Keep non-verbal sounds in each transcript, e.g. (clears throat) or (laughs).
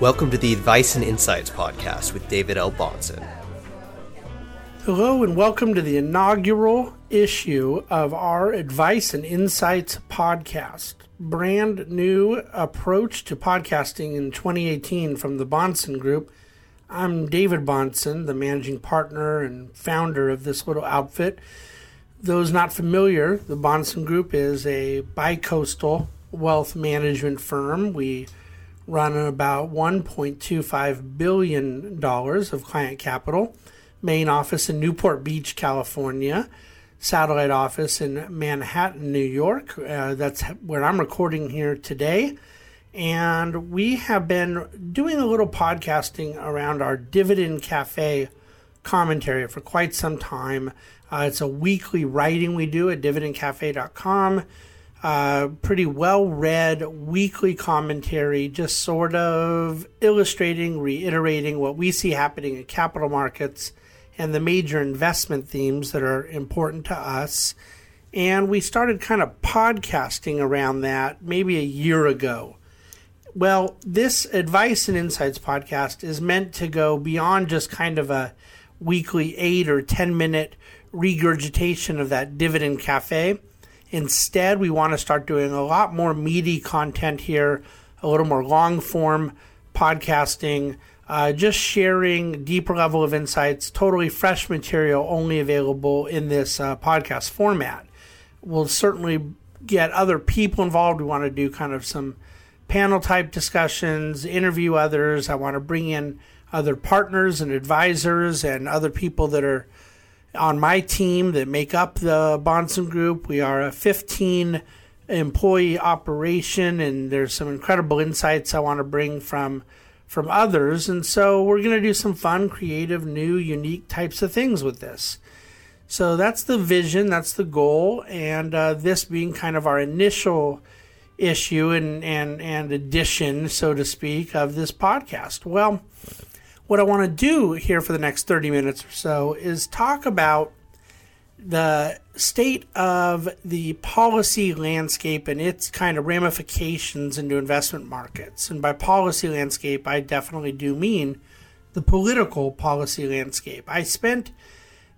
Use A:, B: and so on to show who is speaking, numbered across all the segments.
A: Welcome to the Advice and Insights podcast with David L. Bahnsen.
B: Hello, and welcome to the inaugural issue of our Advice and Insights podcast. Brand new approach to podcasting in 2018 from the Bahnsen Group. I'm David Bahnsen, the managing partner and founder of this little outfit. Those not familiar, the Bahnsen Group is a bicoastal wealth management firm. We run about $1.25 billion of client capital. Main office in Newport Beach, California. Satellite office in Manhattan, New York. Uh, that's where I'm recording here today. And we have been doing a little podcasting around our Dividend Cafe commentary for quite some time. Uh, it's a weekly writing we do at dividendcafe.com uh, pretty well read weekly commentary, just sort of illustrating, reiterating what we see happening in capital markets and the major investment themes that are important to us. And we started kind of podcasting around that maybe a year ago. Well, this Advice and Insights podcast is meant to go beyond just kind of a weekly eight or 10 minute regurgitation of that dividend cafe Instead, we want to start doing a lot more meaty content here, a little more long form podcasting, uh, just sharing deeper level of insights, totally fresh material only available in this uh, podcast format. We'll certainly get other people involved. We want to do kind of some panel type discussions, interview others. I want to bring in other partners and advisors and other people that are on my team that make up the Bahnsen Group. We are a 15 employee operation, and there's some incredible insights I want to bring from from others. And so we're going to do some fun, creative, new, unique types of things with this. So that's the vision, that's the goal, and uh, this being kind of our initial issue and and and addition, so to speak, of this podcast. Well what I want to do here for the next 30 minutes or so is talk about the state of the policy landscape and its kind of ramifications into investment markets. And by policy landscape, I definitely do mean the political policy landscape. I spent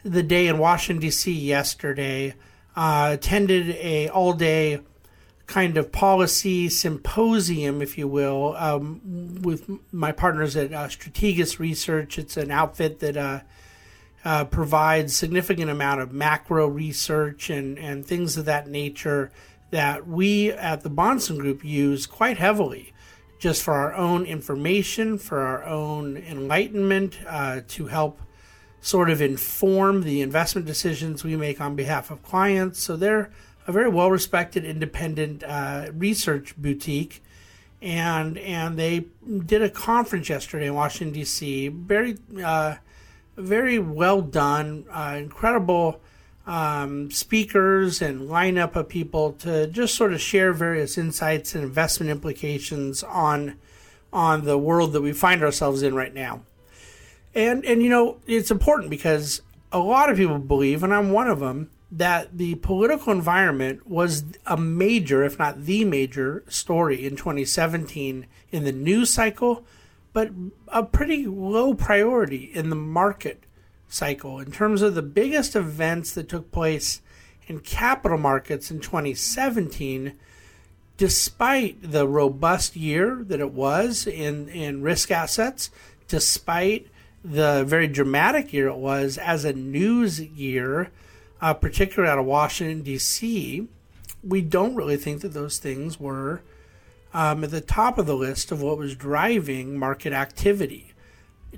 B: the day in Washington D.C. yesterday, uh, attended a all day kind of policy symposium, if you will, um, with my partners at uh, Strategas Research. It's an outfit that uh, uh, provides significant amount of macro research and, and things of that nature that we at the Bahnsen Group use quite heavily, just for our own information, for our own enlightenment, uh, to help sort of inform the investment decisions we make on behalf of clients. So they're a very well respected independent uh, research boutique. And, and they did a conference yesterday in Washington, D.C. Very, uh, very well done, uh, incredible um, speakers and lineup of people to just sort of share various insights and investment implications on on the world that we find ourselves in right now. And and you know it's important because a lot of people believe, and I'm one of them, that the political environment was a major, if not the major, story in 2017 in the news cycle, but a pretty low priority in the market cycle. In terms of the biggest events that took place in capital markets in 2017 despite the robust year that it was in, in risk assets, despite the very dramatic year it was as a news year, uh, particularly out of Washington, D.C., we don't really think that those things were um, at the top of the list of what was driving market activity.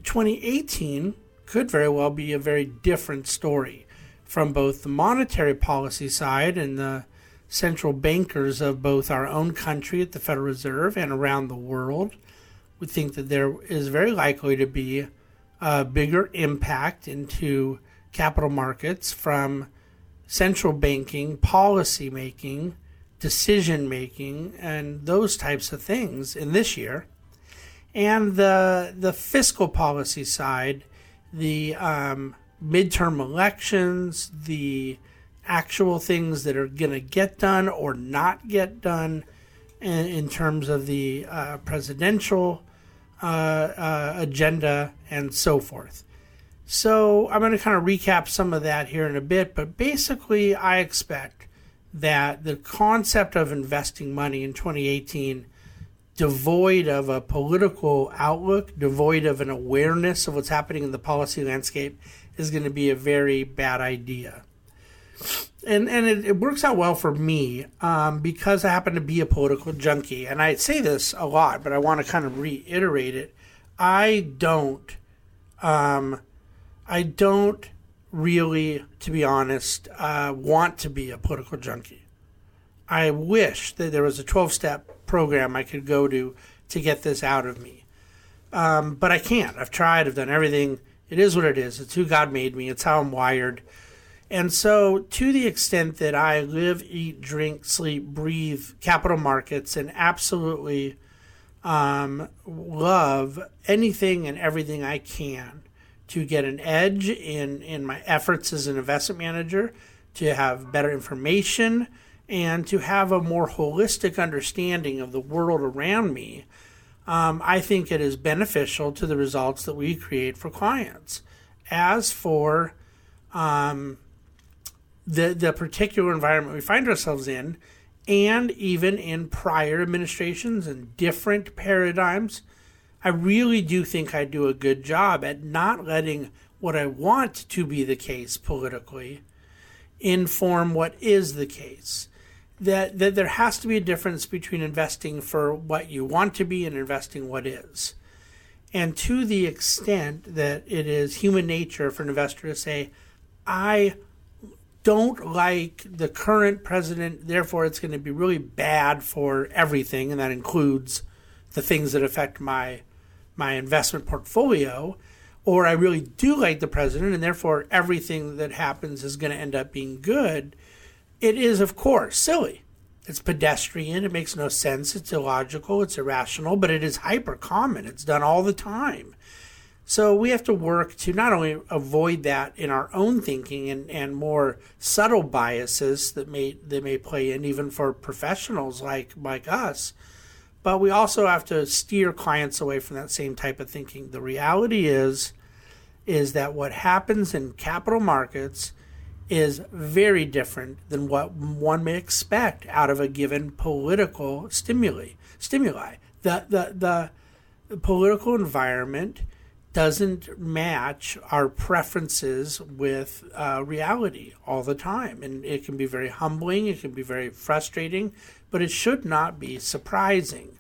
B: 2018 could very well be a very different story from both the monetary policy side and the central bankers of both our own country at the Federal Reserve and around the world. We think that there is very likely to be a bigger impact into capital markets from central banking, policy making, decision making, and those types of things in this year. And the the fiscal policy side, the um, midterm elections, the actual things that are going to get done or not get done in, in terms of the uh, presidential uh, uh, agenda and so forth. So I'm going to kind of recap some of that here in a bit, but basically, I expect that the concept of investing money in 2018 devoid of a political outlook, devoid of an awareness of what's happening in the policy landscape, is going to be a very bad idea. And and it, it works out well for me um, because I happen to be a political junkie, and I say this a lot, but I want to kind of reiterate it. I don't, um, I don't really, to be honest, uh, want to be a political junkie. I wish that there was a 12 step program I could go to to get this out of me. Um, but I can't. I've tried, I've done everything. It is what it is. It's who God made me, it's how I'm wired. And so, to the extent that I live, eat, drink, sleep, breathe capital markets and absolutely um, love anything and everything I can to get an edge in, in my efforts as an investment manager, to have better information, and to have a more holistic understanding of the world around me, um, I think it is beneficial to the results that we create for clients. As for um, the the particular environment we find ourselves in, and even in prior administrations and different paradigms, I really do think I do a good job at not letting what I want to be the case politically inform what is the case that, that there has to be a difference between investing for what you want to be and investing what is. And to the extent that it is human nature for an investor to say, I don't like the current president, therefore it's going to be really bad for everything, and that includes the things that affect my my investment portfolio, or I really do like the president, and therefore everything that happens is going to end up being good it is, of course, silly. It's pedestrian. It makes no sense. It's illogical. It's irrational, but it is hyper common. It's done all the time. So we have to work to not only avoid that in our own thinking and, and more subtle biases that may that may play in even for professionals like like us, but we also have to steer clients away from that same type of thinking. The reality is is that what happens in capital markets is very different than what one may expect out of a given political stimuli. Stimuli. The the the political environment doesn't match our preferences with uh, reality all the time, and it can be very humbling. It can be very frustrating, but it should not be surprising.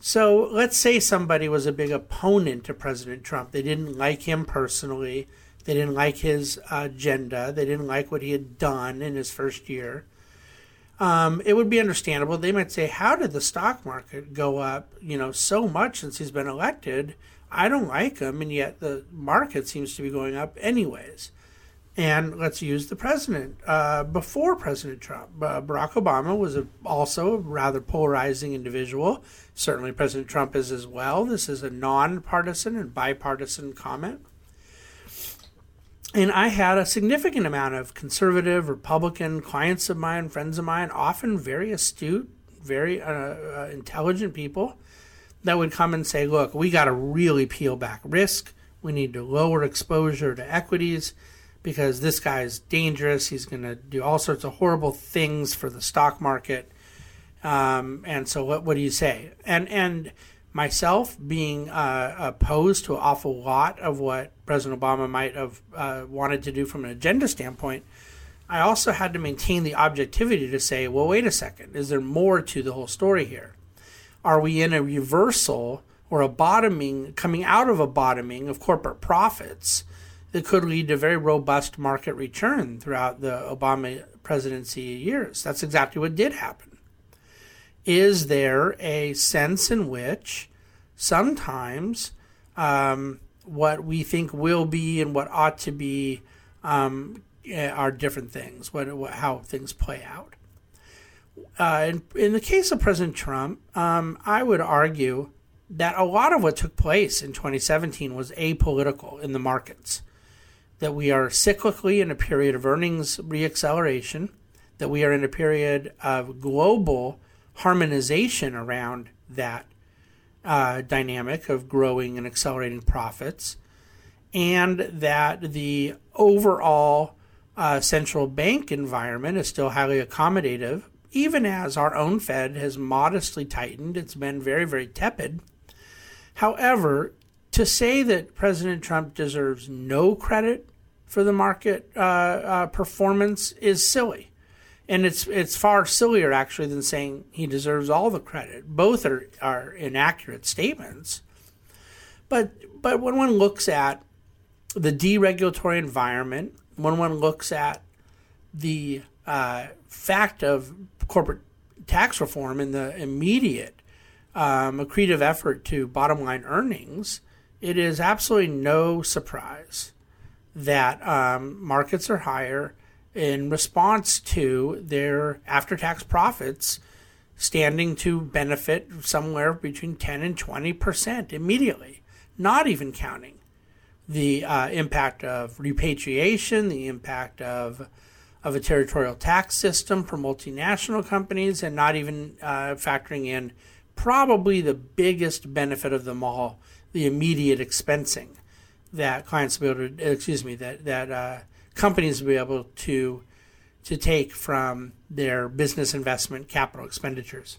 B: So let's say somebody was a big opponent to President Trump. They didn't like him personally they didn't like his agenda. They didn't like what he had done in his first year. Um, it would be understandable. They might say, "How did the stock market go up? You know, so much since he's been elected. I don't like him, and yet the market seems to be going up anyways." And let's use the president. Uh, before President Trump, uh, Barack Obama was a, also a rather polarizing individual. Certainly, President Trump is as well. This is a nonpartisan and bipartisan comment and I had a significant amount of conservative, Republican clients of mine, friends of mine, often very astute, very uh, uh, intelligent people that would come and say, look, we got to really peel back risk. We need to lower exposure to equities because this guy's dangerous. He's going to do all sorts of horrible things for the stock market. Um, and so, what, what do you say? And, and, myself being uh, opposed to an awful lot of what President Obama might have uh, wanted to do from an agenda standpoint, I also had to maintain the objectivity to say, well, wait a second, is there more to the whole story here? Are we in a reversal or a bottoming, coming out of a bottoming of corporate profits that could lead to very robust market return throughout the Obama presidency years? That's exactly what did happen is there a sense in which sometimes um, what we think will be and what ought to be um, eh, are different things, what, what, how things play out? Uh, in, in, the case of President Trump, um, I would argue that a lot of what took place in 2017 was apolitical in the markets. That we are cyclically in a period of earnings reacceleration, that we are in a period of global harmonization around that uh, dynamic of growing and accelerating profits, and that the overall uh, central bank environment is still highly accommodative, even as our own Fed has modestly tightened. It's been very, very tepid. However, to say that President Trump deserves no credit for the market uh, uh, performance is silly. And it's it's far sillier actually than saying he deserves all the credit. Both are, are inaccurate statements. But but when one looks at the deregulatory environment, when one looks at the uh, fact of corporate tax reform and the immediate um, accretive effort to bottom line earnings, it is absolutely no surprise that um, markets are higher in response to their after tax profits standing to benefit somewhere between 10 and 20 percent immediately, not even counting the uh, impact of repatriation, the impact of of a territorial tax system for multinational companies, and not even uh, factoring in probably the biggest benefit of them all, the immediate expensing that clients will be able to, excuse me, that that uh, companies will be able to to take from their business investment capital expenditures.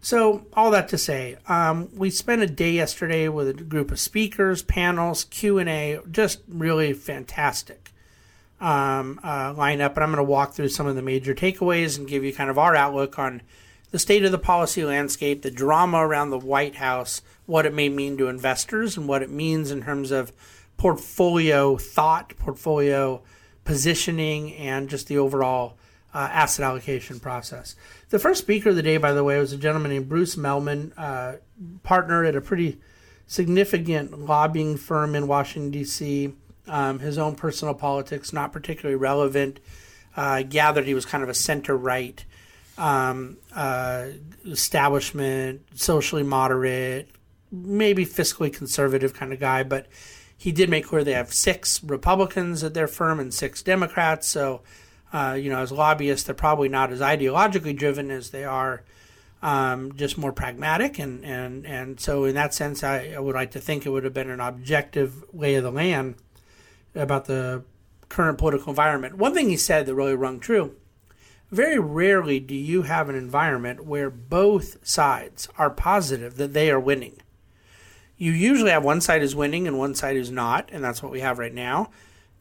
B: So all that to say, um, we spent a day yesterday with a group of speakers, panels, Q and A, just really fantastic um, uh, lineup. And I'm going to walk through some of the major takeaways and give you kind of our outlook on the state of the policy landscape, the drama around the White House, what it may mean to investors, and what it means in terms of portfolio thought, portfolio positioning, and just the overall uh, asset allocation process. The first speaker of the day, by the way, was a gentleman named Bruce Mehlman, uh, partner at a pretty significant lobbying firm in Washington, D.C. Um, his own personal politics, not particularly relevant. Uh, gathered he was kind of a center right um, uh, establishment, socially moderate, maybe fiscally conservative kind of guy, but he did make clear they have six Republicans at their firm and six Democrats. So, uh, you know, as lobbyists, they're probably not as ideologically driven as they are um, just more pragmatic. And, and, and so, in that sense, I, would like to think it would have been an objective lay of the land about the current political environment. One thing he said that really rung true very rarely do you have an environment where both sides are positive that they are winning. You usually have one side is winning and one side is not, and that's what we have right now.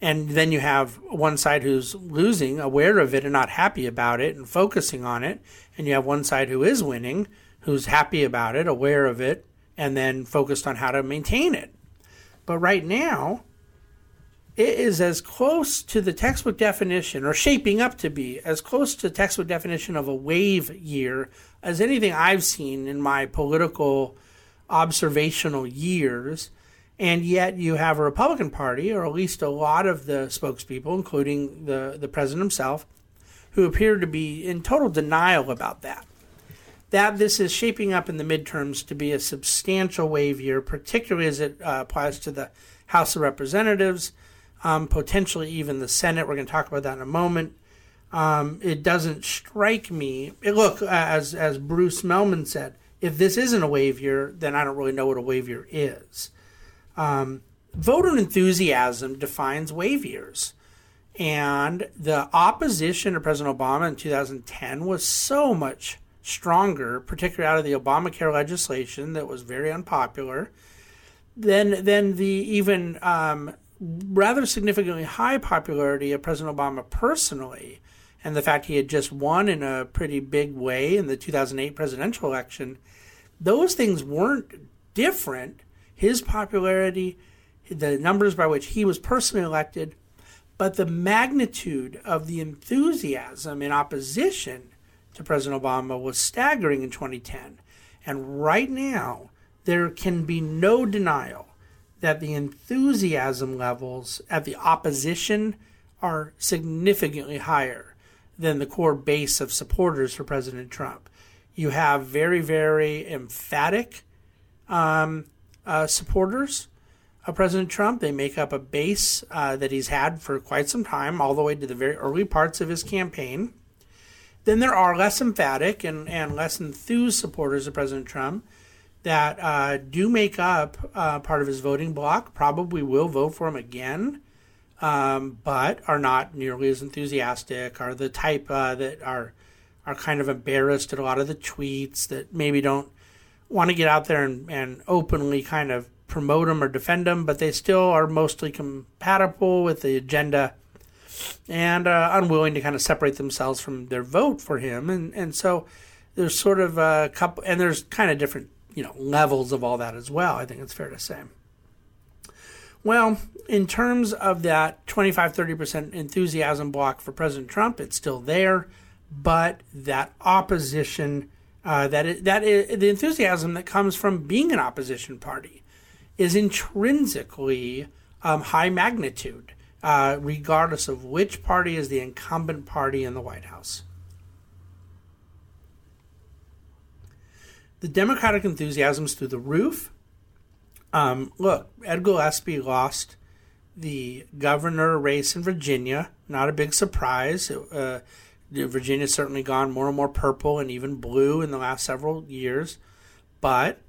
B: And then you have one side who's losing, aware of it and not happy about it and focusing on it. And you have one side who is winning, who's happy about it, aware of it, and then focused on how to maintain it. But right now, it is as close to the textbook definition, or shaping up to be, as close to the textbook definition of a wave year as anything I've seen in my political observational years. And yet you have a Republican Party, or at least a lot of the spokespeople, including the, the president himself, who appear to be in total denial about that. That this is shaping up in the midterms to be a substantial wave year, particularly as it uh, applies to the House of Representatives um, potentially even the Senate. We're going to talk about that in a moment. Um, it doesn't strike me. It, look, as as Bruce Mehlman said, if this isn't a wave year, then I don't really know what a wave year is. Um, voter enthusiasm defines wave years. And the opposition to President Obama in 2010 was so much stronger, particularly out of the Obamacare legislation that was very unpopular, than, than the even um, rather significantly high popularity of President Obama personally, and the fact he had just won in a pretty big way in the 2008 presidential election, those things weren't different. His popularity, the numbers by which he was personally elected, but the magnitude of the enthusiasm in opposition to President Obama was staggering in 2010. And right now, there can be no denial that the enthusiasm levels at the opposition are significantly higher than the core base of supporters for President Trump. You have very, very emphatic um, uh, supporters of President Trump. They make up a base uh, that he's had for quite some time, all the way to the very early parts of his campaign. Then there are less emphatic and, and less enthused supporters of President Trump that uh, do make up uh, part of his voting bloc probably will vote for him again, um, but are not nearly as enthusiastic, are the type uh, that are are kind of embarrassed at a lot of the tweets that maybe don't want to get out there and, and openly kind of promote him or defend him, but they still are mostly compatible with the agenda and uh, unwilling to kind of separate themselves from their vote for him. And, and so there's sort of a couple, and there's kind of different, you know, levels of all that as well, I think it's fair to say. Well, in terms of that 25 30% enthusiasm bloc for President Trump, it's still there but that opposition, uh, that the enthusiasm that comes from being an opposition party, is intrinsically um, high magnitude, uh, regardless of which party is the incumbent party in the White House. The Democratic enthusiasm is through the roof. Um, look, Ed Gillespie lost the governor race in Virginia. Not a big surprise. Uh, Virginia's certainly gone more and more purple and even blue in the last several years, but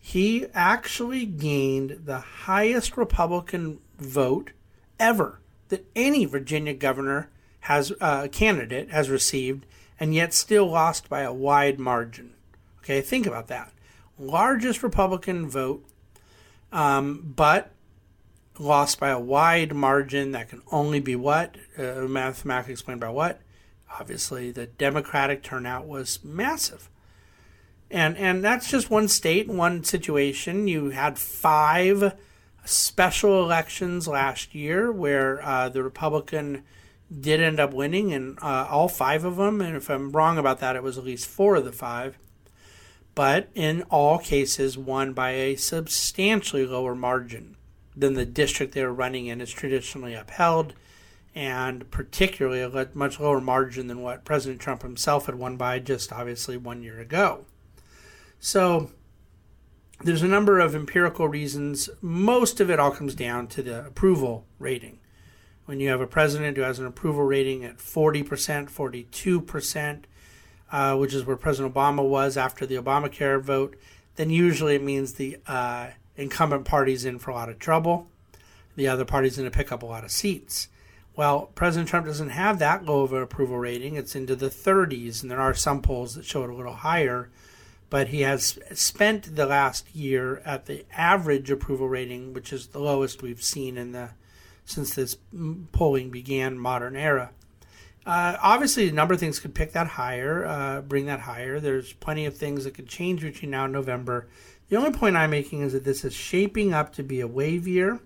B: he actually gained the highest Republican vote ever that any Virginia governor has uh, candidate has received, and yet still lost by a wide margin. Okay, think about that. Largest Republican vote, um, but lost by a wide margin that can only be what? Uh, mathematically explained by what? obviously the Democratic turnout was massive. And and that's just one state, one situation. You had five special elections last year where uh, the Republican did end up winning, and uh, all five of them. And if I'm wrong about that, it was at least four of the five. But in all cases, won by a substantially lower margin than the district they were running in is traditionally upheld and particularly a much lower margin than what President Trump himself had won by just obviously one year ago. So there's a number of empirical reasons. Most of it all comes down to the approval rating. When you have a president who has an approval rating at 40%, 42%, uh, which is where President Obama was after the Obamacare vote, then usually it means the uh, incumbent party's in for a lot of trouble. The other party's going to pick up a lot of seats. Well, President Trump doesn't have that low of an approval rating. It's into the 30s, and there are some polls that show it a little higher. But he has spent the last year at the average approval rating, which is the lowest we've seen in the since this polling began, modern era. Uh, obviously, a number of things could pick that higher, uh, bring that higher. There's plenty of things that could change between now and November. The only point I'm making is that this is shaping up to be a wave year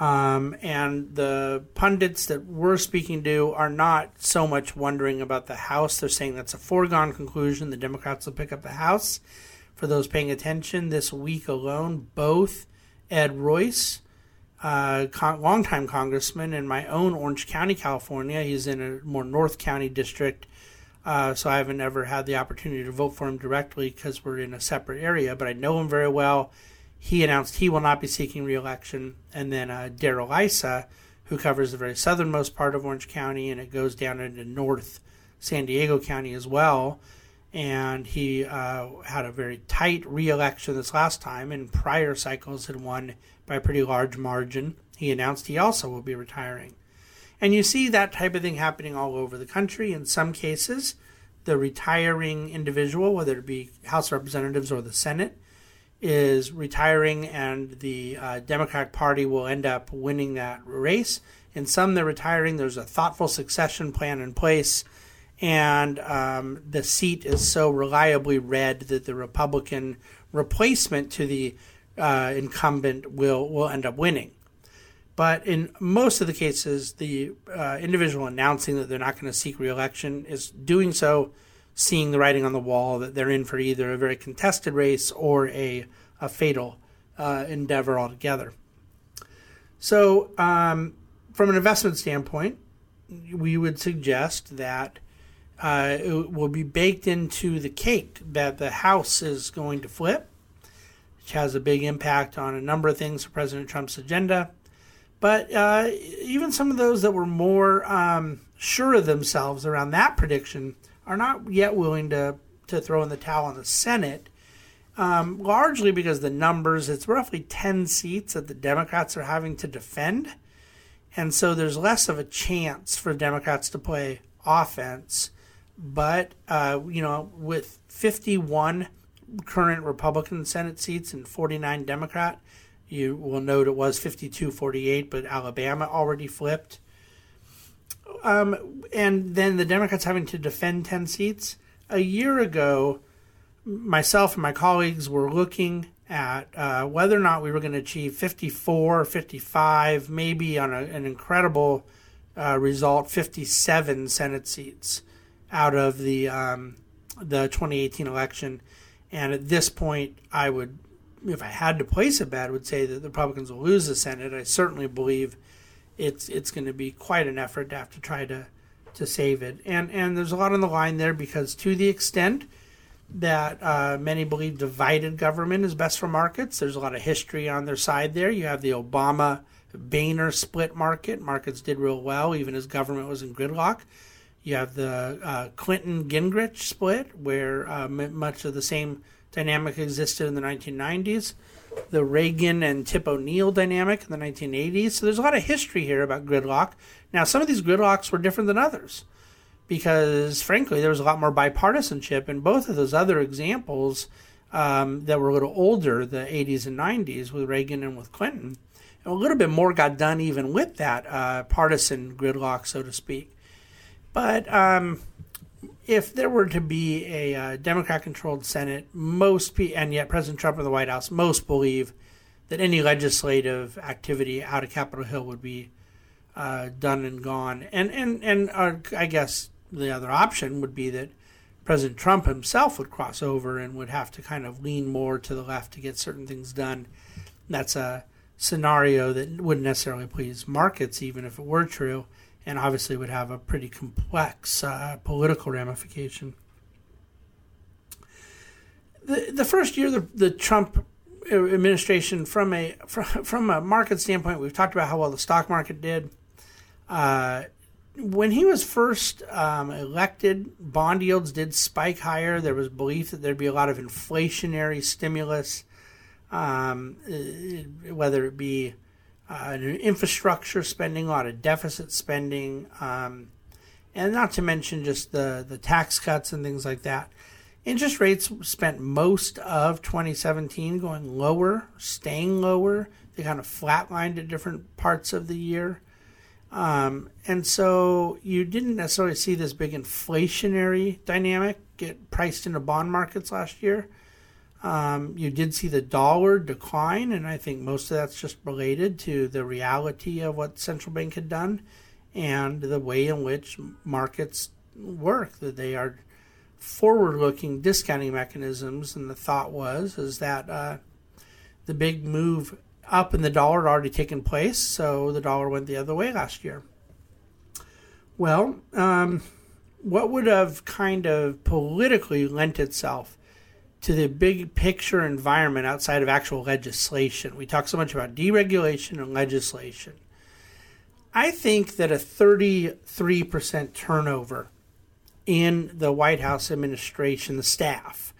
B: um, and the pundits that we're speaking to are not so much wondering about the House. They're saying that's a foregone conclusion. The Democrats will pick up the House. For those paying attention, this week alone, both Ed Royce, uh, con- longtime congressman in my own Orange County, California, he's in a more North County district. Uh, so I haven't ever had the opportunity to vote for him directly because we're in a separate area, but I know him very well he announced he will not be seeking reelection. And then uh, Darrell Issa, who covers the very southernmost part of Orange County, and it goes down into North San Diego County as well. And he uh, had a very tight reelection this last time, and prior cycles had won by a pretty large margin. He announced he also will be retiring. And you see that type of thing happening all over the country. In some cases, the retiring individual, whether it be House Representatives or the Senate, is retiring, and the uh, Democratic Party will end up winning that race. In some, they're retiring. There's a thoughtful succession plan in place, and um, the seat is so reliably red that the Republican replacement to the uh, incumbent will will end up winning. But in most of the cases, the uh, individual announcing that they're not going to seek reelection is doing so seeing the writing on the wall that they're in for either a very contested race or a, a fatal uh, endeavor altogether. So, um, from an investment standpoint, we would suggest that uh, it will be baked into the cake that the House is going to flip, which has a big impact on a number of things for President Trump's agenda. But uh, even some of those that were more um, sure of themselves around that prediction are not yet willing to, to throw in the towel on the Senate um, largely because the numbers, it's roughly 10 seats that the Democrats are having to defend. And so there's less of a chance for Democrats to play offense. But, uh, you know, with 51 current Republican Senate seats and 49 Democrat, you will note it was 52 48, but Alabama already flipped. Um, and then the Democrats having to defend 10 seats. A year ago, myself and my colleagues were looking at uh, whether or not we were going to achieve 54, 55, maybe on a, an incredible uh, result, 57 Senate seats out of the um, the 2018 election. And at this point, I would, if I had to place a bet, would say that the Republicans will lose the Senate. I certainly believe it's it's going to be quite an effort to have to try to to save it. And and there's a lot on the line there because to the extent that uh, many believe divided government is best for markets. There's a lot of history on their side there. You have the Obama Boehner split market. Markets did real well, even as government was in gridlock. You have the uh, Clinton Gingrich split, where uh, much of the same dynamic existed in the 1990s. The Reagan and Tip O'Neill dynamic in the 1980s. So there's a lot of history here about gridlock. Now, some of these gridlocks were different than others because frankly there was a lot more bipartisanship in both of those other examples um, that were a little older, the 80s and 90s with Reagan and with Clinton. A little bit more got done even with that uh, partisan gridlock, so to speak. But um, if there were to be a uh, Democrat-controlled Senate, most pe- and yet President Trump in the White House, most believe that any legislative activity out of Capitol Hill would be uh, done and gone. And and and uh, I guess the other option would be that President Trump himself would cross over and would have to kind of lean more to the left to get certain things done. That's a scenario that wouldn't necessarily please markets, even if it were true, and obviously would have a pretty complex uh, political ramification. The, the first year the, the Trump administration, from a (laughs) from a market standpoint, we've talked about how well the stock market did. Uh, when he was first um, elected, bond yields did spike higher. There was belief that there'd be a lot of inflationary stimulus, um, whether it be uh, infrastructure spending, a lot of deficit spending, um, and not to mention just the, the tax cuts and things like that. Interest rates spent most of 2017 going lower, staying lower. They kind of flatlined at different parts of the year. Um, and so you didn't necessarily see this big inflationary dynamic get priced into bond markets last year. Um, you did see the dollar decline, and I think most of that's just related to the reality of what central bank had done and the way in which markets work. That they are forward-looking discounting mechanisms, and the thought was is that uh, the big move up in the dollar had already taken place, so the dollar went the other way last year. Well, um, what would have kind of politically lent itself to the big picture environment outside of actual legislation? We talk so much about deregulation and legislation. I think that a 33% turnover in the White House administration, the staff,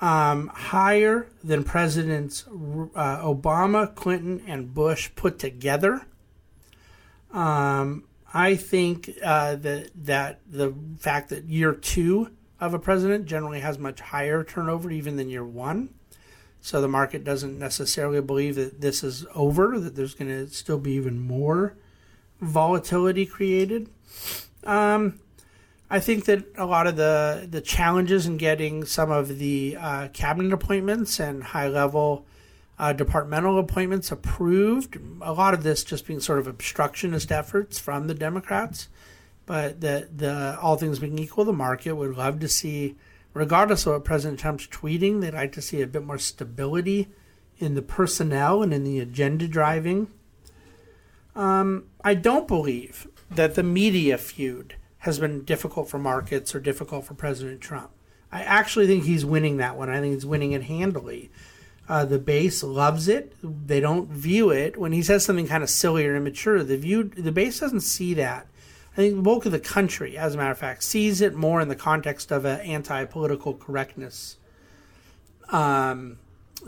B: um, higher than Presidents uh, Obama, Clinton, and Bush put together. Um, I think uh, that that the fact that year two of a president generally has much higher turnover even than year one, so the market doesn't necessarily believe that this is over. That there's going to still be even more volatility created. Um, I think that a lot of the the challenges in getting some of the uh, cabinet appointments and high level uh, departmental appointments approved, a lot of this just being sort of obstructionist efforts from the Democrats, but that the all things being equal, the market would love to see, regardless of what President Trump's tweeting, they'd like to see a bit more stability in the personnel and in the agenda driving. Um, I don't believe that the media feud has been difficult for markets or difficult for President Trump. I actually think he's winning that one. I think he's winning it handily. Uh, the base loves it. They don't view it when he says something kind of silly or immature. The view, the base doesn't see that. I think the bulk of the country, as a matter of fact, sees it more in the context of an anti-political correctness. um,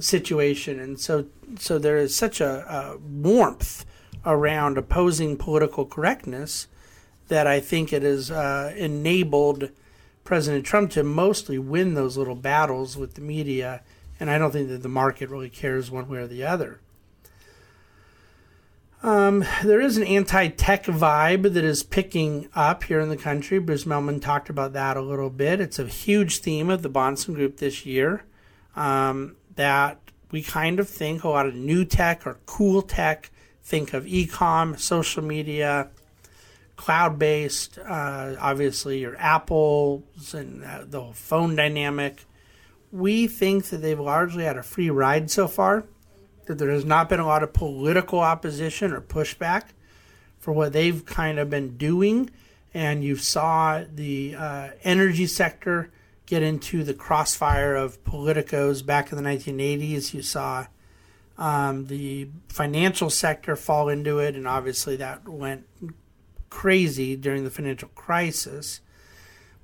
B: situation, and so so there is such a, a warmth around opposing political correctness that I think it has uh, enabled President Trump to mostly win those little battles with the media, and I don't think that the market really cares one way or the other. Um, there is an anti-tech vibe that is picking up here in the country. Bruce Mehlman talked about that a little bit. It's a huge theme of the Bahnsen Group this year. Um, that we kind of think a lot of new tech or cool tech. Think of e-com, social media, cloud-based. Uh, obviously, your Apples and uh, the whole phone dynamic. We think that they've largely had a free ride so far that there has not been a lot of political opposition or pushback for what they've kind of been doing. And you saw the uh, energy sector get into the crossfire of politicos back in the 1980s. You saw um, the financial sector fall into it, and obviously that went crazy during the financial crisis.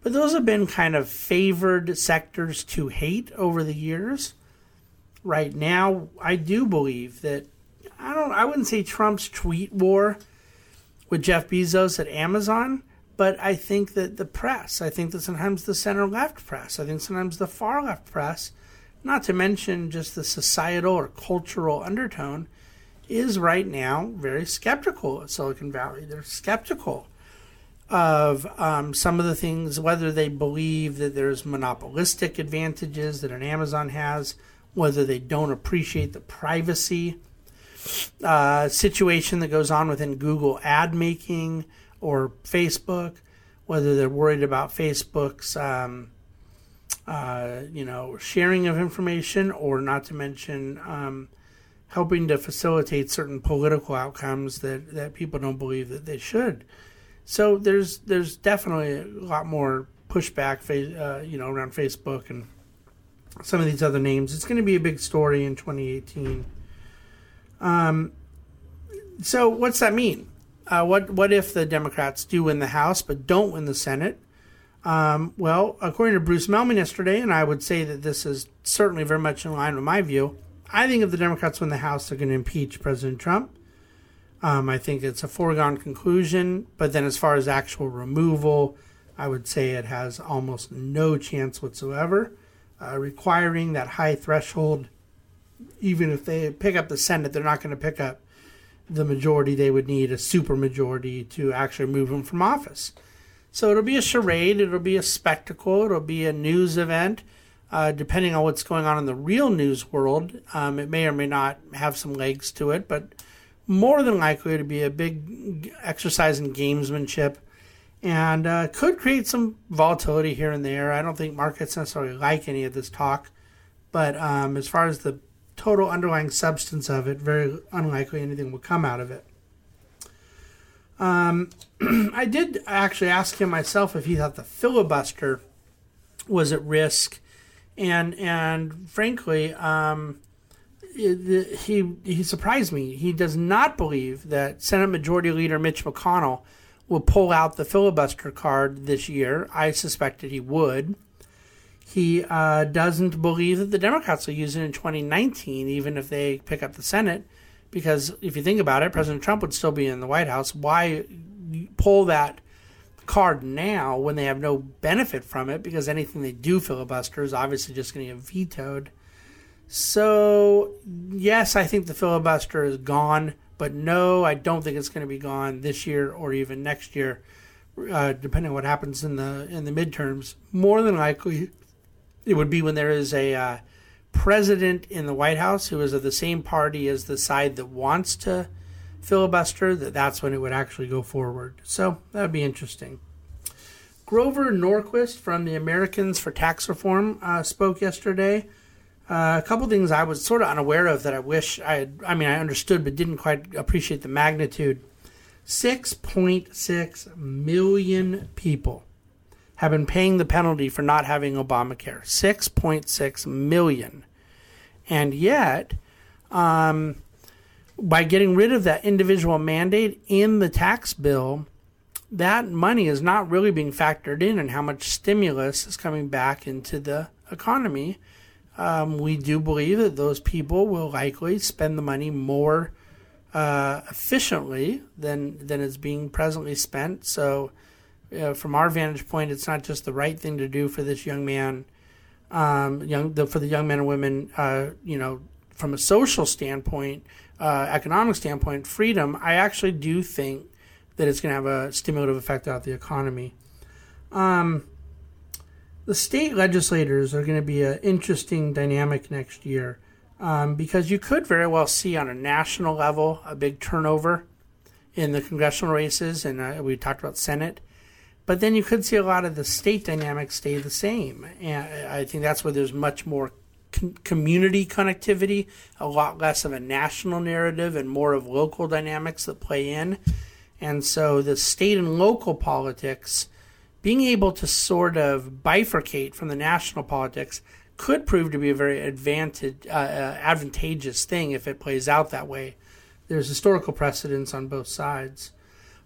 B: But those have been kind of favored sectors to hate over the years right now, I do believe that I don't I wouldn't say Trump's tweet war with Jeff Bezos at Amazon, but I think that the press, I think that sometimes the center left press, I think sometimes the far left press, not to mention just the societal or cultural undertone, is right now very skeptical of Silicon Valley. They're skeptical of um, some of the things, whether they believe that there's monopolistic advantages that an Amazon has whether they don't appreciate the privacy uh, situation that goes on within Google ad making or Facebook, whether they're worried about Facebook's, um, uh, you know, sharing of information, or not to mention um, helping to facilitate certain political outcomes that, that people don't believe that they should. So there's there's definitely a lot more pushback, uh, you know, around Facebook and some of these other names. It's going to be a big story in 2018. Um, so what's that mean? Uh, what what if the Democrats do win the House but don't win the Senate? Um, well, according to Bruce Mehlman yesterday, and I would say that this is certainly very much in line with my view. I think if the Democrats win the House, they're going to impeach President Trump. Um, I think it's a foregone conclusion. But then, as far as actual removal, I would say it has almost no chance whatsoever uh, requiring that high threshold. Even if they pick up the Senate, they're not going to pick up the majority they would need, a super majority, to actually move him from office. So it'll be a charade, it'll be a spectacle, it'll be a news event. Uh, depending on what's going on in the real news world, um, it may or may not have some legs to it, but more than likely to be a big exercise in gamesmanship and uh, could create some volatility here and there. I don't think markets necessarily like any of this talk, but um, as far as the total underlying substance of it, very unlikely anything will come out of it. Um, (clears throat) I did actually ask him myself if he thought the filibuster was at risk, and and frankly, um, he he surprised me. He does not believe that Senate Majority Leader Mitch McConnell will pull out the filibuster card this year. I suspected he would. He uh, doesn't believe that the Democrats will use it in 2019, even if they pick up the Senate, because if you think about it, President Trump would still be in the White House. Why pull that card now when they have no benefit from it? Because anything they do filibuster is obviously just going to get vetoed. So, yes, I think the filibuster is gone. But no, I don't think it's going to be gone this year or even next year, uh, depending on what happens in the in the midterms. More than likely, it would be when there is a uh, president in the White House who is of the same party as the side that wants to filibuster. That that's when it would actually go forward. So that would be interesting. Grover Norquist from the Americans for Tax Reform uh, spoke yesterday. Uh, a couple things I was sort of unaware of that I wish I had, I mean, I understood but didn't quite appreciate the magnitude. 6.6 million people have been paying the penalty for not having Obamacare. 6.6 million. And yet, um, by getting rid of that individual mandate in the tax bill, that money is not really being factored in and how much stimulus is coming back into the economy um, we do believe that those people will likely spend the money more uh, efficiently than than is being presently spent. So, from our vantage point, it's not just the right thing to do for this young man, um, young the, for the young men and women. Uh, you know, from a social standpoint, uh, economic standpoint, freedom. I actually do think that it's going to have a stimulative effect out the economy. Um, the state legislators are going to be an interesting dynamic next year um, because you could very well see on a national level a big turnover in the congressional races, and uh, we talked about Senate. But then you could see a lot of the state dynamics stay the same, and I think that's where there's much more community connectivity, a lot less of a national narrative, and more of local dynamics that play in. And so the state and local politics being able to sort of bifurcate from the national politics could prove to be a very advantage, uh, uh, advantageous thing if it plays out that way. There's historical precedence on both sides.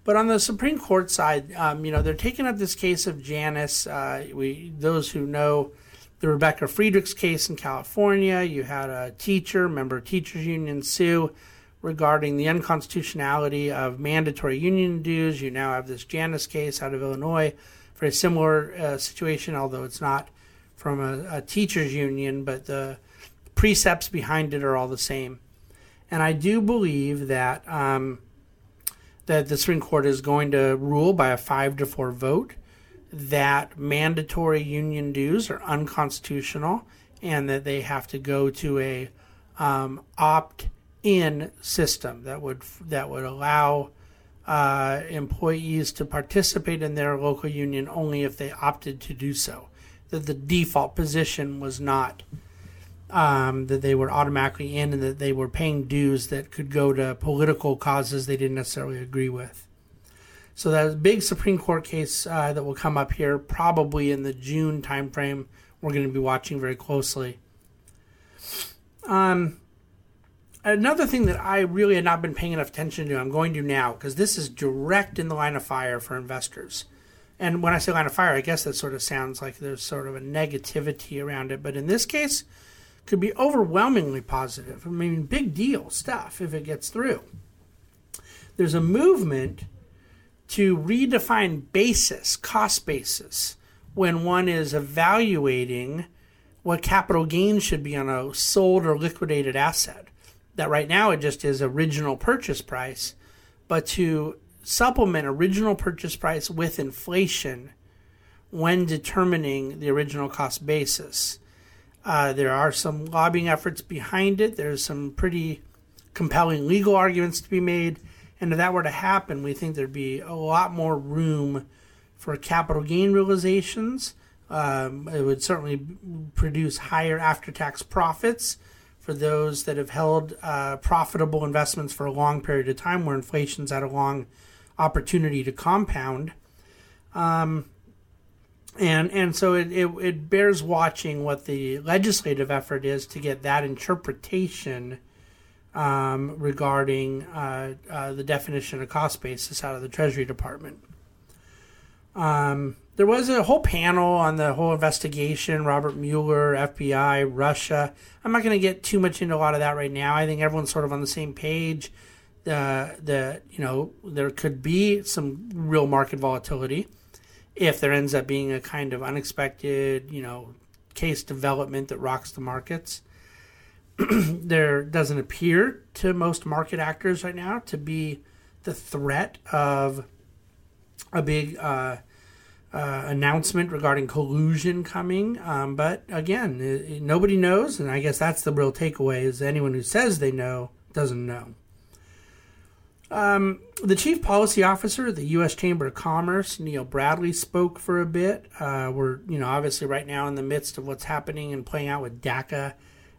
B: But on the Supreme Court side, um, you know, they're taking up this case of Janus. Uh, we those who know the Rebecca Friedrichs case in California, you had a teacher, member of teachers union, sue regarding the unconstitutionality of mandatory union dues. You now have this Janus case out of Illinois very similar uh, situation, although it's not from a, a, teachers union, but the precepts behind it are all the same. And I do believe that um, that the Supreme Court is going to rule by a five to four vote that mandatory union dues are unconstitutional and that they have to go to a um, opt-in system that would that would allow uh, employees to participate in their local union only if they opted to do so. That the default position was not um, that they were automatically in and that they were paying dues that could go to political causes they didn't necessarily agree with. So that big Supreme Court case uh, that will come up here probably in the June timeframe. We're going to be watching very closely. Um, another thing that I really had not been paying enough attention to, I'm going to now because this is direct in the line of fire for investors. And when I say line of fire, I guess that sort of sounds like there's sort of a negativity around it, but in this case, could be overwhelmingly positive. I mean, big deal stuff if it gets through. There's a movement to redefine basis, cost basis, when one is evaluating what capital gains should be on a sold or liquidated asset that right now it just is original purchase price, but to supplement original purchase price with inflation when determining the original cost basis. Uh, there are some lobbying efforts behind it. There's some pretty compelling legal arguments to be made. And if that were to happen, we think there'd be a lot more room for capital gain realizations. Um, it would certainly produce higher after tax profits for those that have held uh, profitable investments for a long period of time where inflation's had a long opportunity to compound. Um, and and so it, it, it, bears watching what the legislative effort is to get that interpretation um, regarding uh, uh, the definition of cost basis out of the Treasury Department. Um, there was a whole panel on the whole investigation Robert Mueller, FBI, Russia. I'm not going to get too much into a lot of that right now. I think everyone's sort of on the same page. Uh, the you know there could be some real market volatility if there ends up being a kind of unexpected you know case development that rocks the markets. (clears throat) there doesn't appear to most market actors right now to be the threat of a big uh, uh, announcement regarding collusion coming. Um, but again, it, it, nobody knows, and I guess that's the real takeaway: is anyone who says they know doesn't know. Um, the chief policy officer of the U.S. Chamber of Commerce, Neil Bradley, spoke for a bit. Uh, we're, you know, obviously right now in the midst of what's happening and playing out with DACA,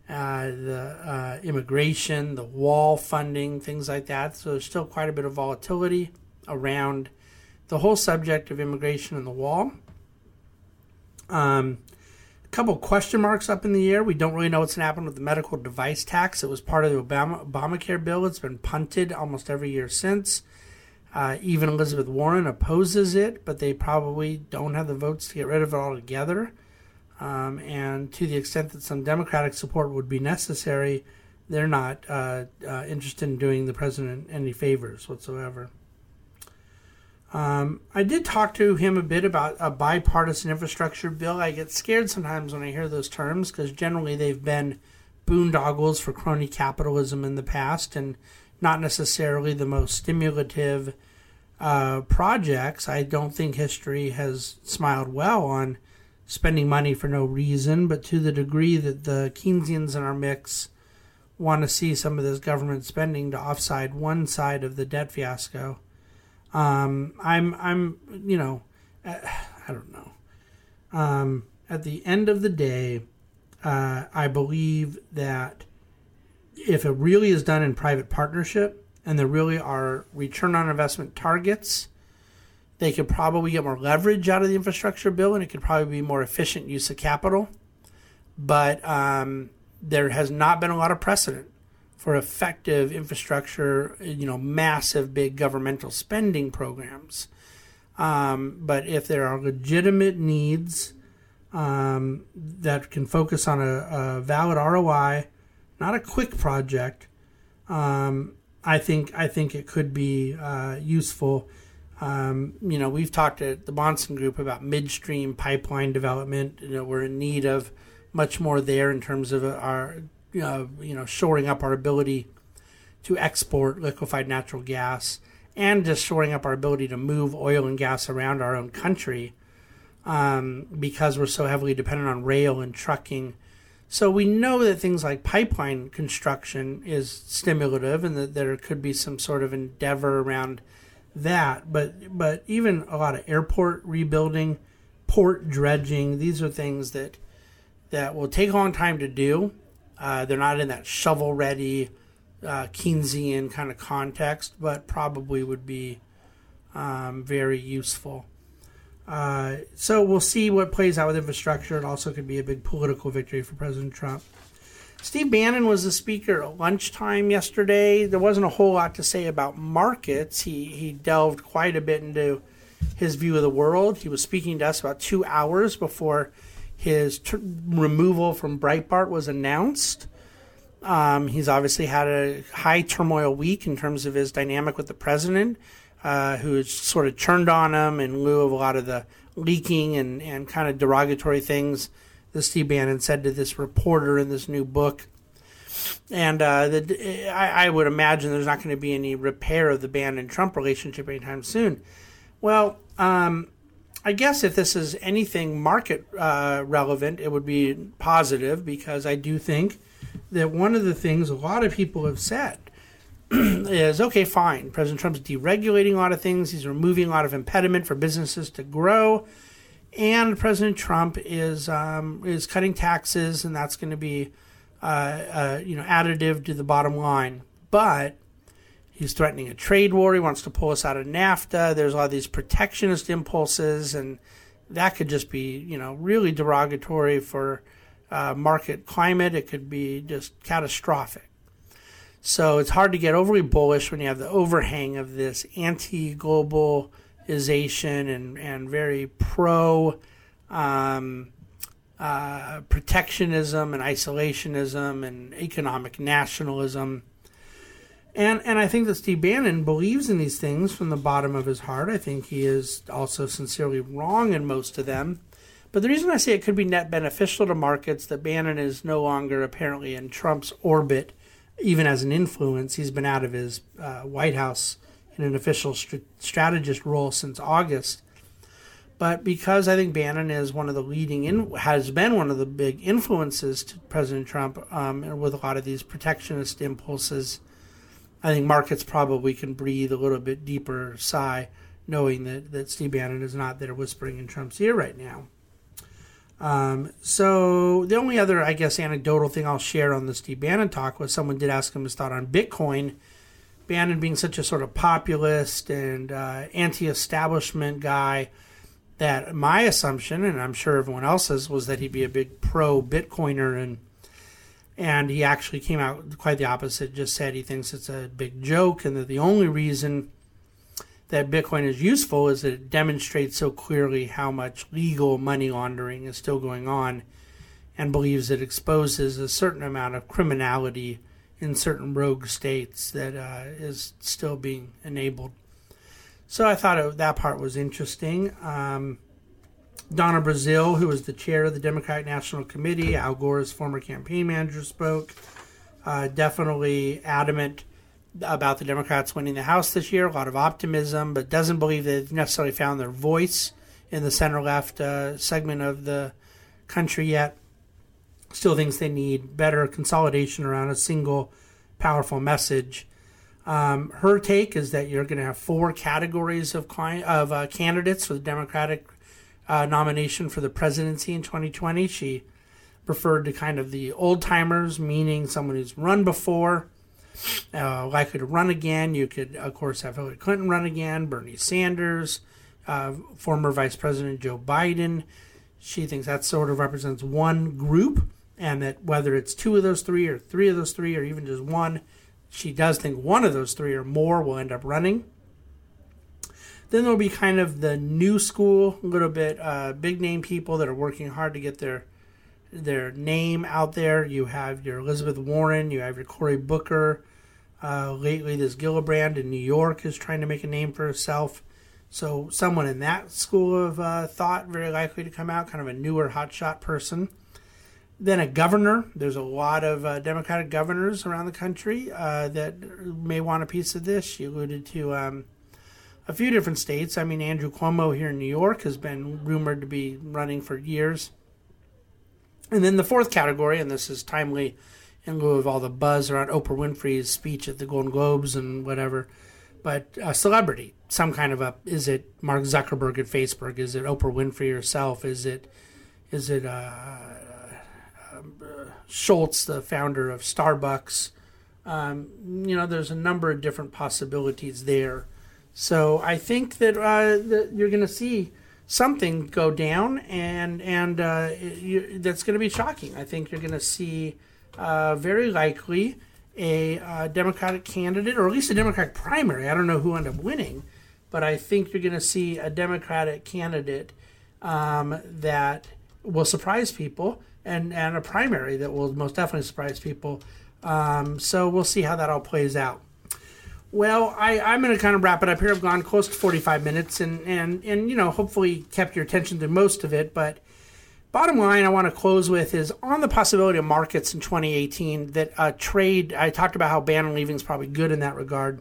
B: uh, the uh, immigration, the wall funding, things like that. So there's still quite a bit of volatility around the whole subject of immigration and the wall. Um, a couple question marks up in the air. We don't really know what's going to happen with the medical device tax. It was part of the Obama, Obamacare bill. It's been punted almost every year since. Uh, even Elizabeth Warren opposes it, but they probably don't have the votes to get rid of it altogether. Um, and to the extent that some Democratic support would be necessary, they're not uh, uh, interested in doing the president any favors whatsoever. Um, I did talk to him a bit about a bipartisan infrastructure bill. I get scared sometimes when I hear those terms because generally they've been boondoggles for crony capitalism in the past and not necessarily the most stimulative uh, projects. I don't think history has smiled well on spending money for no reason, but to the degree that the Keynesians in our mix want to see some of this government spending to offside one side of the debt fiasco um, I'm I'm you know uh, I don't know. Um, at the end of the day, uh, I believe that if it really is done in private partnership and there really are return on investment targets, they could probably get more leverage out of the infrastructure bill and it could probably be more efficient use of capital. But um, there has not been a lot of precedent for effective infrastructure, you know, massive big governmental spending programs. Um, but if there are legitimate needs um, that can focus on a, a, valid ROI, not a quick project, um, I think I think it could be uh, useful. Um, you know, we've talked at the Bahnsen Group about midstream pipeline development. You know, we're in need of much more there in terms of our uh, you know, shoring up our ability to export liquefied natural gas and just shoring up our ability to move oil and gas around our own country um, because we're so heavily dependent on rail and trucking. So we know that things like pipeline construction is stimulative and that there could be some sort of endeavor around that. But but even a lot of airport rebuilding, port dredging, these are things that that will take a long time to do uh, they're not in that shovel ready uh, Keynesian kind of context, but probably would be um, very useful. Uh, so we'll see what plays out with infrastructure. It also could be a big political victory for President Trump. Steve Bannon was the speaker at lunchtime yesterday. There wasn't a whole lot to say about markets. He he delved quite a bit into his view of the world. He was speaking to us about two hours before his removal from Breitbart was announced. Um, he's obviously had a high turmoil week in terms of his dynamic with the president, uh, who's sort of turned on him in lieu of a lot of the leaking and, and kind of derogatory things that Steve Bannon said to this reporter in this new book. And uh, the, I, I would imagine there's not going to be any repair of the Bannon Trump relationship anytime soon. Well, um, I guess if this is anything market uh, relevant, it would be positive because I do think that one of the things a lot of people have said (clears throat) is okay, fine. President Trump's deregulating a lot of things, he's removing a lot of impediment for businesses to grow. And President Trump is um, is cutting taxes, and that's going to be uh, uh, you know additive to the bottom line. But He's threatening a trade war. He wants to pull us out of NAFTA. There's all these protectionist impulses, and that could just be, you know, really derogatory for uh, market climate. It could be just catastrophic. So it's hard to get overly bullish when you have the overhang of this anti-globalization and and very pro um, uh, protectionism and isolationism and economic nationalism. And and I think that Steve Bannon believes in these things from the bottom of his heart. I think he is also sincerely wrong in most of them. But the reason I say it could be net beneficial to markets that Bannon is no longer apparently in Trump's orbit, even as an influence. He's been out of his uh, White House in an official st- strategist role since August. But because I think Bannon is one of the leading, in, has been one of the big influences to President Trump um, with a lot of these protectionist impulses I think markets probably can breathe a little bit deeper sigh knowing that, that Steve Bannon is not there whispering in Trump's ear right now. Um, so the only other, I guess, anecdotal thing I'll share on the Steve Bannon talk was someone did ask him his thought on Bitcoin. Bannon being such a sort of populist and uh, anti-establishment guy, that my assumption, and I'm sure everyone else's, was that he'd be a big pro Bitcoiner and and he actually came out quite the opposite. Just said he thinks it's a big joke, and that the only reason that Bitcoin is useful is that it demonstrates so clearly how much legal money laundering is still going on and believes it exposes a certain amount of criminality in certain rogue states that uh, is still being enabled. So I thought it, that part was interesting. Um, Donna Brazile, who was the chair of the Democratic National Committee, Al Gore's former campaign manager, spoke. Uh, definitely adamant about the Democrats winning the House this year. A lot of optimism, but doesn't believe they've necessarily found their voice in the center left uh, segment of the country yet. Still thinks they need better consolidation around a single powerful message. Um, her take is that you're going to have four categories of client, of uh, candidates for the Democratic uh, nomination for the presidency in 2020. She referred to kind of the old timers, meaning someone who's run before, uh, likely to run again. You could, of course, have Hillary Clinton run again, Bernie Sanders, uh, former Vice President Joe Biden. She thinks that sort of represents one group, and that whether it's two of those three, or three of those three, or even just one, she does think one of those three or more will end up running. Then there'll be kind of the new school, a little bit uh, big name people that are working hard to get their their name out there. You have your Elizabeth Warren, you have your Cory Booker. Uh, lately, this Gillibrand in New York is trying to make a name for herself. So, someone in that school of uh, thought very likely to come out, kind of a newer hotshot person. Then a governor. There's a lot of uh, Democratic governors around the country uh, that may want a piece of this. She alluded to um, a few different states. I mean, Andrew Cuomo here in New York has been rumored to be running for years. And then the fourth category, and this is timely in lieu of all the buzz around Oprah Winfrey's speech at the Golden Globes and whatever, but a celebrity, some kind of a. Is it Mark Zuckerberg at Facebook? Is it Oprah Winfrey herself? Is it, is it uh, uh, Schultz, the founder of Starbucks? Um, you know, there's a number of different possibilities there. So I think that, uh, that you're going to see something go down, and and uh, you, that's going to be shocking. I think you're going to see uh, very likely a uh, Democratic candidate, or at least a Democratic primary. I don't know who end up winning, but I think you're going to see a Democratic candidate um, that will surprise people, and and a primary that will most definitely surprise people. Um, so we'll see how that all plays out. Well, I, I'm going to kind of wrap it up here. I've gone close to 45 minutes and, and, and, you know, hopefully kept your attention to most of it. But bottom line, I want to close with is on the possibility of markets in 2018 that trade, I talked about how Bannon leaving is probably good in that regard.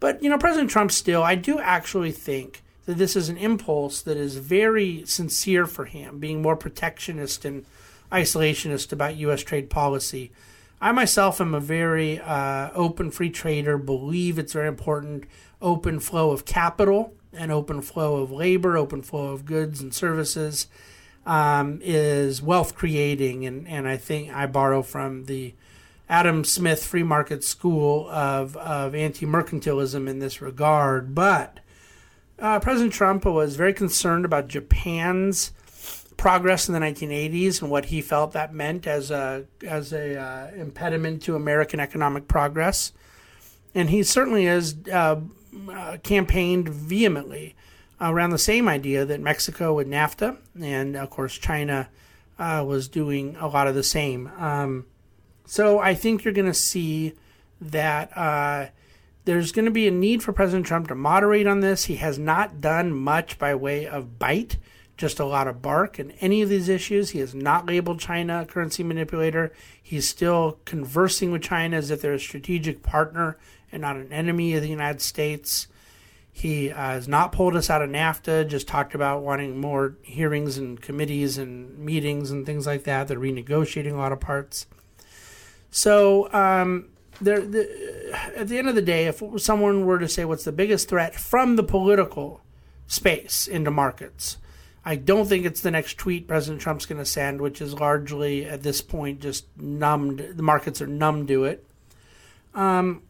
B: But, you know, President Trump still, I do actually think that this is an impulse that is very sincere for him, being more protectionist and isolationist about U.S. trade policy. I myself am a very uh, open free trader, believe it's very important open flow of capital and open flow of labor, open flow of goods and services um, is wealth creating. And, and I think I borrow from the Adam Smith Free Market School of, of anti mercantilism in this regard. But uh, President Trump was very concerned about Japan's progress in the 1980s and what he felt that meant as a as a uh, impediment to American economic progress, and he certainly has uh, uh, campaigned vehemently around the same idea that Mexico with NAFTA and of course China uh, was doing a lot of the same. Um, so I think you're going to see that uh, there's going to be a need for President Trump to moderate on this. He has not done much by way of bite just a lot of bark in any of these issues. He has not labeled China a currency manipulator. He's still conversing with China as if they're a strategic partner and not an enemy of the United States. He uh, has not pulled us out of NAFTA, just talked about wanting more hearings and committees and meetings and things like that. They're renegotiating a lot of parts. So, um, the, at the end of the day, if someone were to say what's the biggest threat from the political space into markets, I don't think it's the next tweet President Trump's going to send, which is largely at this point just numbed. The markets are numb to it. Um,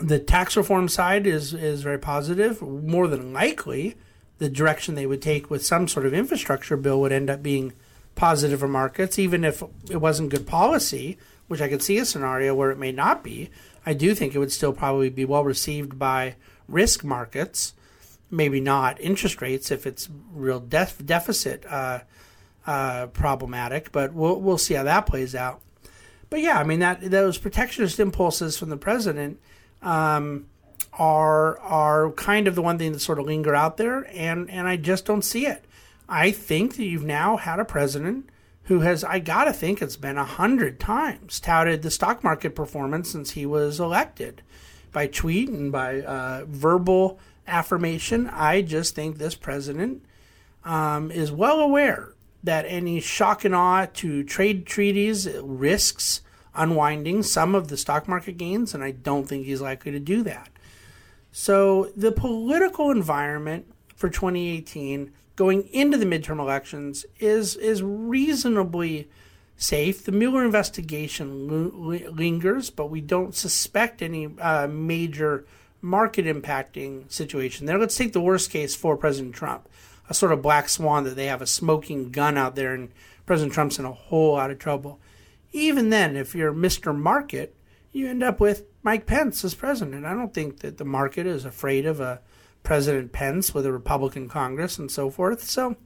B: the tax reform side is is very positive. More than likely, the direction they would take with some sort of infrastructure bill would end up being positive for markets, even if it wasn't good policy. Which I could see a scenario where it may not be. I do think it would still probably be well received by risk markets, maybe not interest rates if it's real def- deficit uh, uh, problematic, but we'll we'll see how that plays out. But yeah, I mean that those protectionist impulses from the president um, are are kind of the one thing that sort of linger out there, and and I just don't see it. I think that you've now had a president who has, I gotta think, it's been a hundred times touted the stock market performance since he was elected by tweet and by uh, verbal affirmation. I just think this president um, is well aware that any shock and awe to trade treaties risks unwinding some of the stock market gains, and I don't think he's likely to do that. So the political environment for 2018 going into the midterm elections is is reasonably safe. The Mueller investigation lingers, but we don't suspect any uh, major market impacting situation there. Let's take the worst case for President Trump, a sort of black swan that they have a smoking gun out there, and President Trump's in a whole lot of trouble. Even then, if you're Mr. Market, you end up with Mike Pence as president. I don't think that the market is afraid of a President Pence with a Republican Congress and so forth. So,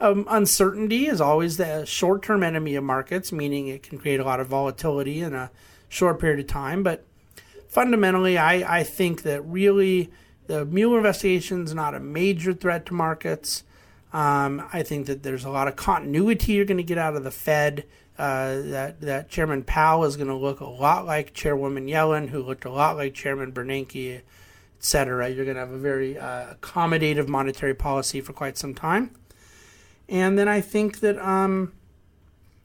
B: um, uncertainty is always the short term enemy of markets, meaning it can create a lot of volatility in a short period of time. But fundamentally, I, I think that really the Mueller investigation is not a major threat to markets. Um, I think that there's a lot of continuity you're going to get out of the Fed. Uh, that that Chairman Powell is going to look a lot like Chairwoman Yellen, who looked a lot like Chairman Bernanke etc. You're going to have a very uh, accommodative monetary policy for quite some time. And then I think that um,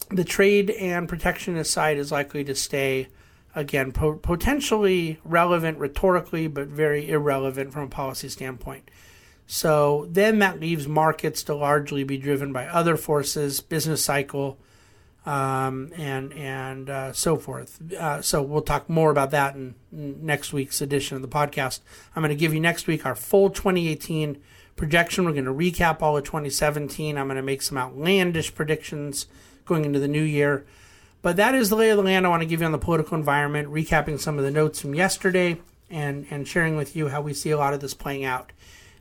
B: the trade and protectionist side is likely to stay, again, po- potentially relevant rhetorically, but very irrelevant from a policy standpoint. So then that leaves markets to largely be driven by other forces, business cycle, um, and and uh, so forth. Uh, so we'll talk more about that in next week's edition of the podcast. I'm going to give you next week our full 2018 projection. We're going to recap all of 2017. I'm going to make some outlandish predictions going into the new year. But that is the lay of the land I want to give you on the political environment, recapping some of the notes from yesterday and, and sharing with you how we see a lot of this playing out.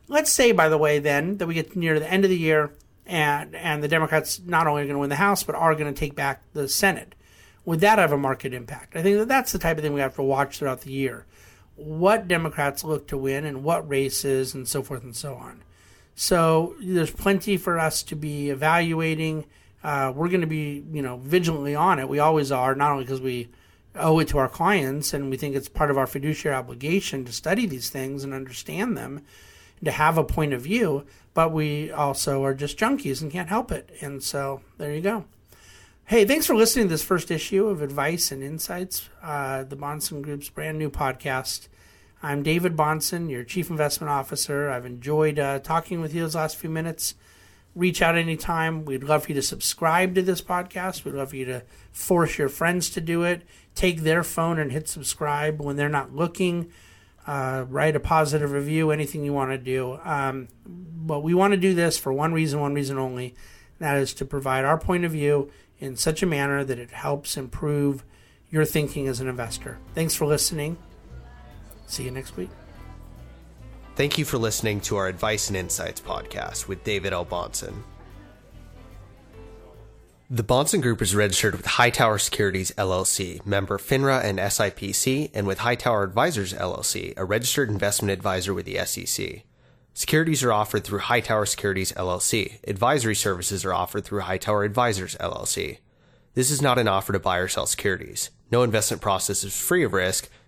B: Let's say, by the way, then, that we get near the end of the year and and the Democrats not only are going to win the House but are going to take back the Senate. Would that have a market impact? I think that that's the type of thing we have to watch throughout the year. What Democrats look to win and what races and so forth and so on. So there's plenty for us to be evaluating. Uh, we're going to be, you know, vigilantly on it. We always are, not only because we owe it to our clients and we think it's part of our fiduciary obligation to study these things and understand them, and to have a point of view, but we also are just junkies and can't help it. And so there you go. Hey, thanks for listening to this first issue of Advice and Insights, uh, the Bahnsen Group's brand new podcast. I'm David Bahnsen, your Chief Investment Officer. I've enjoyed uh, talking with you those last few minutes. Reach out anytime. We'd love for you to subscribe to this podcast. We'd love for you to force your friends to do it. Take their phone and hit subscribe when they're not looking uh, write a positive review, anything you want to do. Um, but we want to do this for one reason, one reason only. that is to provide our point of view in such a manner that it helps improve your thinking as an investor. Thanks for listening. See you next week.
A: Thank you for listening to our Advice and Insights podcast with David L. Bahnsen. The Bahnsen Group is registered with Hightower Securities LLC, member FINRA and SIPC, and with Hightower Advisors LLC, a registered investment advisor with the SEC. Securities are offered through Hightower Securities LLC. Advisory services are offered through Hightower Advisors LLC. This is not an offer to buy or sell securities. No investment process is free of risk,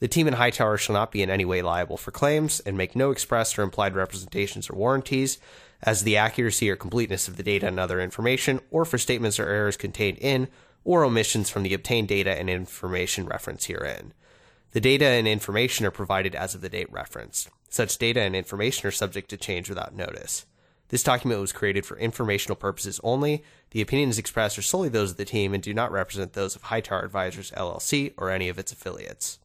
A: The team in Hightower shall not be in any way liable for claims and make no express or implied representations or warranties as the accuracy or completeness of the data and other information, or for statements or errors contained in or omissions from the obtained data and information referenced herein. The data and information are provided as of the date referenced. Such data and information are subject to change without notice. This document was created for informational purposes only. The opinions expressed are solely those of the team and do not represent those of Hightower Advisors LLC or any of its affiliates.